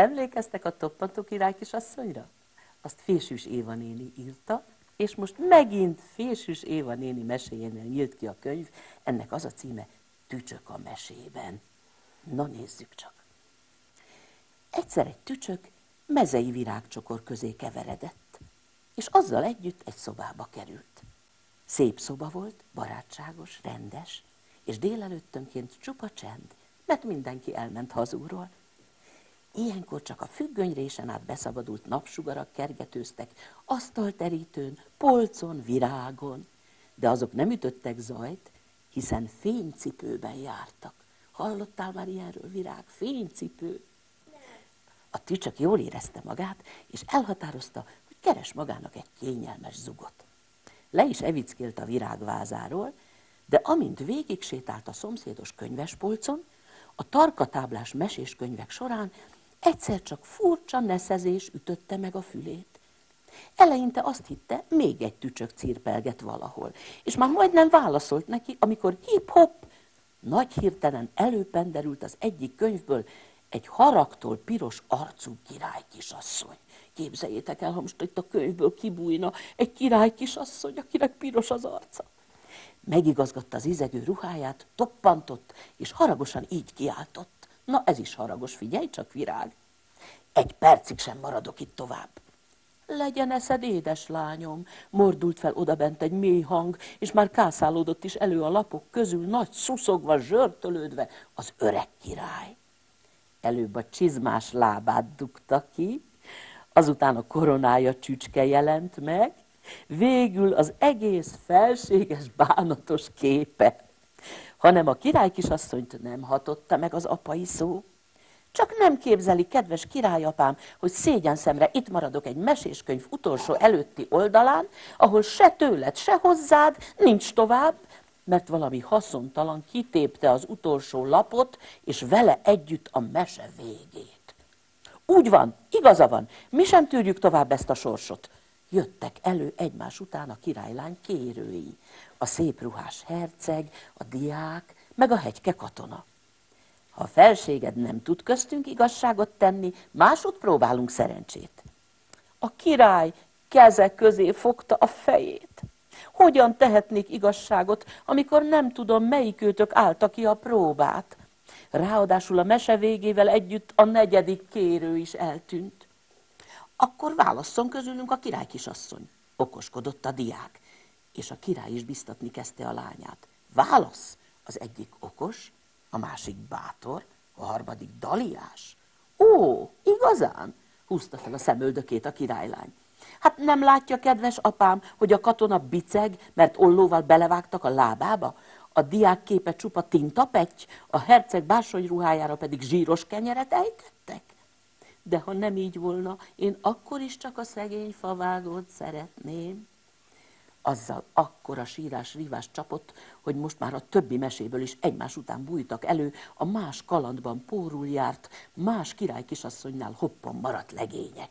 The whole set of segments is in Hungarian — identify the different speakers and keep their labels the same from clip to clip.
Speaker 1: Emlékeztek a toppantó király kisasszonyra? Azt Fésűs Éva néni írta, és most megint Fésűs Éva néni meséjénél nyílt ki a könyv, ennek az a címe Tücsök a mesében. Na nézzük csak. Egyszer egy tücsök mezei virágcsokor közé keveredett, és azzal együtt egy szobába került. Szép szoba volt, barátságos, rendes, és délelőttönként csupa csend, mert mindenki elment hazúról. Ilyenkor csak a függönyrésen át beszabadult napsugarak kergetőztek, asztalterítőn, polcon, virágon, de azok nem ütöttek zajt, hiszen fénycipőben jártak. Hallottál már ilyenről, virág? Fénycipő. A tücsök jól érezte magát, és elhatározta, hogy keres magának egy kényelmes zugot. Le is evickélt a virágvázáról, de amint végig sétált a szomszédos könyvespolcon, a tarkatáblás meséskönyvek során egyszer csak furcsa neszezés ütötte meg a fülét. Eleinte azt hitte, még egy tücsök cirpelget valahol, és már majdnem válaszolt neki, amikor hip-hop, nagy hirtelen előpenderült az egyik könyvből egy haragtól piros arcú király kisasszony. Képzeljétek el, ha most itt a könyvből kibújna egy király kisasszony, akinek piros az arca. Megigazgatta az izegő ruháját, toppantott, és haragosan így kiáltott. Na ez is haragos, figyelj csak, virág. Egy percig sem maradok itt tovább. Legyen eszed, édes lányom, mordult fel odabent egy mély hang, és már kászálódott is elő a lapok közül, nagy szuszogva, zsörtölődve az öreg király. Előbb a csizmás lábát dugta ki, azután a koronája csücske jelent meg, végül az egész felséges, bánatos képe, hanem a király kisasszonyt nem hatotta meg az apai szó. Csak nem képzeli, kedves királyapám, hogy szégyen szemre itt maradok egy meséskönyv utolsó előtti oldalán, ahol se tőled, se hozzád nincs tovább, mert valami haszontalan kitépte az utolsó lapot, és vele együtt a mese végét. Úgy van, igaza van, mi sem tűrjük tovább ezt a sorsot. Jöttek elő egymás után a királylány kérői, a szép ruhás herceg, a diák, meg a hegyke katona. Ha a felséged nem tud köztünk igazságot tenni, másút próbálunk szerencsét. A király keze közé fogta a fejét. Hogyan tehetnék igazságot, amikor nem tudom, melyik őtök állta ki a próbát? Ráadásul a mese végével együtt a negyedik kérő is eltűnt. Akkor válasszon közülünk a király kisasszony, okoskodott a diák, és a király is biztatni kezdte a lányát. Válasz! Az egyik okos, a másik bátor, a harmadik daliás. Ó, igazán? húzta fel a szemöldökét a királylány. Hát nem látja, kedves apám, hogy a katona biceg, mert ollóval belevágtak a lábába? A diák képe csupa tintapetty, a herceg bársony ruhájára pedig zsíros kenyeret ejtettek? De ha nem így volna, én akkor is csak a szegény favágót szeretném. Azzal akkora sírás rívás csapott, hogy most már a többi meséből is egymás után bújtak elő, a más kalandban pórul járt, más király kisasszonynál hoppon maradt legények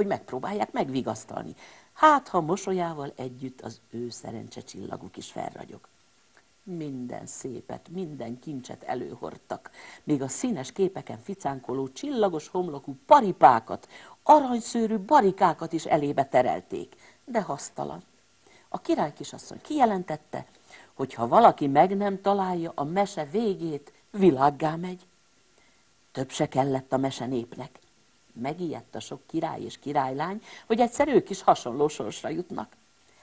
Speaker 1: hogy megpróbálják megvigasztalni. Hát, ha mosolyával együtt az ő szerencse csillaguk is felragyog. Minden szépet, minden kincset előhordtak, még a színes képeken ficánkoló csillagos homlokú paripákat, aranyszőrű barikákat is elébe terelték, de hasztalan. A király kisasszony kijelentette, hogy ha valaki meg nem találja a mese végét, világgá megy. Több se kellett a mese népnek megijedt a sok király és királylány, hogy egyszer ők is hasonló sorsra jutnak.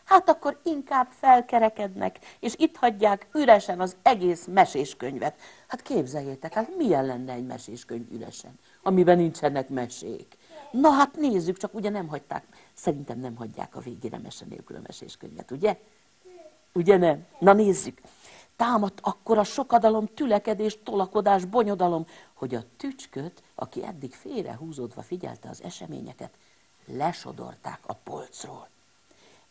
Speaker 1: Hát akkor inkább felkerekednek, és itt hagyják üresen az egész meséskönyvet. Hát képzeljétek, hát milyen lenne egy meséskönyv üresen, amiben nincsenek mesék. Na hát nézzük, csak ugye nem hagyták, szerintem nem hagyják a végére mese nélkül a meséskönyvet, ugye? Ugye nem? Na nézzük. Támadt akkor a sokadalom, tülekedés, tolakodás, bonyodalom, hogy a tücsköt, aki eddig félrehúzódva figyelte az eseményeket, lesodorták a polcról.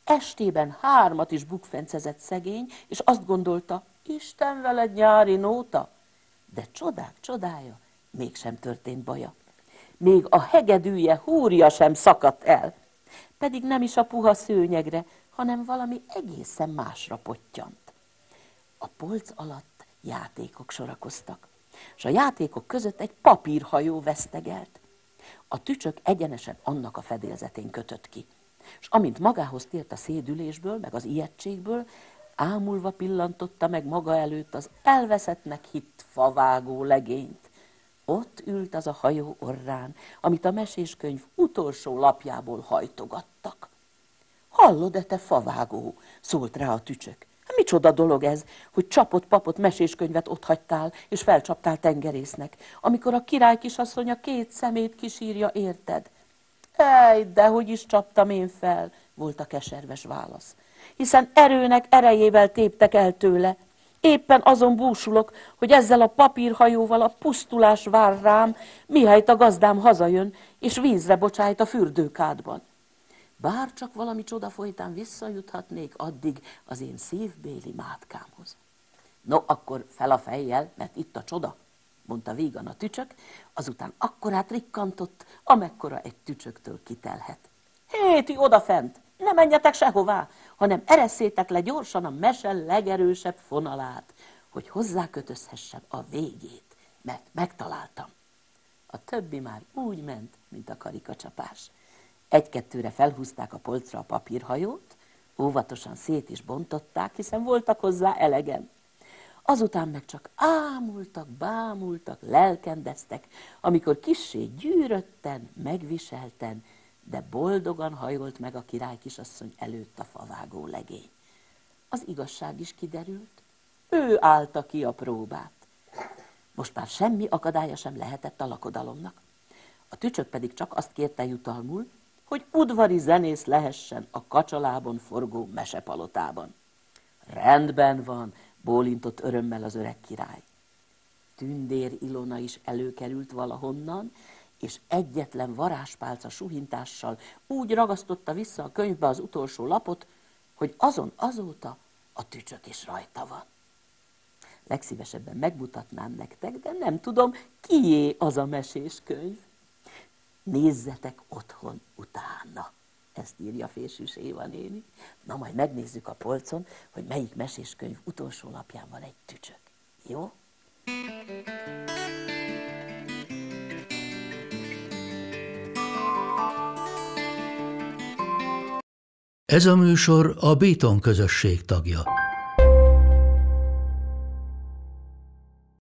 Speaker 1: Estében hármat is bukfencezett szegény, és azt gondolta, Isten veled nyári nóta. De csodák csodája, mégsem történt baja. Még a hegedűje húrja sem szakadt el. Pedig nem is a puha szőnyegre, hanem valami egészen másra pottyant. A polc alatt játékok sorakoztak, és a játékok között egy papírhajó vesztegelt. A tücsök egyenesen annak a fedélzetén kötött ki. És amint magához tért a szédülésből, meg az ijegységből, ámulva pillantotta meg maga előtt az elveszettnek hitt favágó legényt. Ott ült az a hajó orrán, amit a meséskönyv utolsó lapjából hajtogattak. Hallod-e te favágó? szólt rá a tücsök. Micsoda dolog ez, hogy csapott papot meséskönyvet ott hagytál, és felcsaptál tengerésznek, amikor a király kisasszony két szemét kisírja, érted? Ej, de hogy is csaptam én fel, volt a keserves válasz. Hiszen erőnek erejével téptek el tőle. Éppen azon búsulok, hogy ezzel a papírhajóval a pusztulás vár rám, mihelyt a gazdám hazajön, és vízre bocsájt a fürdőkádban. Bár csak valami csoda folytán visszajuthatnék addig az én szívbéli mátkámhoz. No, akkor fel a fejjel, mert itt a csoda, mondta vígan a tücsök, azután akkorát rikkantott, amekkora egy tücsöktől kitelhet. Hé, ti odafent, ne menjetek sehová, hanem ereszétek le gyorsan a mese legerősebb fonalát, hogy hozzákötözhessem a végét, mert megtaláltam. A többi már úgy ment, mint a karikacsapás. Egy-kettőre felhúzták a polcra a papírhajót, óvatosan szét is bontották, hiszen voltak hozzá elegen. Azután meg csak ámultak, bámultak, lelkendeztek, amikor kissé gyűrötten, megviselten, de boldogan hajolt meg a király kisasszony előtt a favágó legény. Az igazság is kiderült, ő állta ki a próbát. Most már semmi akadálya sem lehetett a lakodalomnak. A tücsök pedig csak azt kérte jutalmul, hogy udvari zenész lehessen a kacsalában forgó mesepalotában. Rendben van, bólintott örömmel az öreg király. Tündér Ilona is előkerült valahonnan, és egyetlen varázspálca suhintással úgy ragasztotta vissza a könyvbe az utolsó lapot, hogy azon azóta a tücsök is rajta van. Legszívesebben megmutatnám nektek, de nem tudom, kié az a mesés könyv nézzetek otthon utána. Ezt írja Fésűs Éva néni. Na, majd megnézzük a polcon, hogy melyik meséskönyv utolsó lapján van egy tücsök. Jó?
Speaker 2: Ez a műsor a Béton közösség tagja.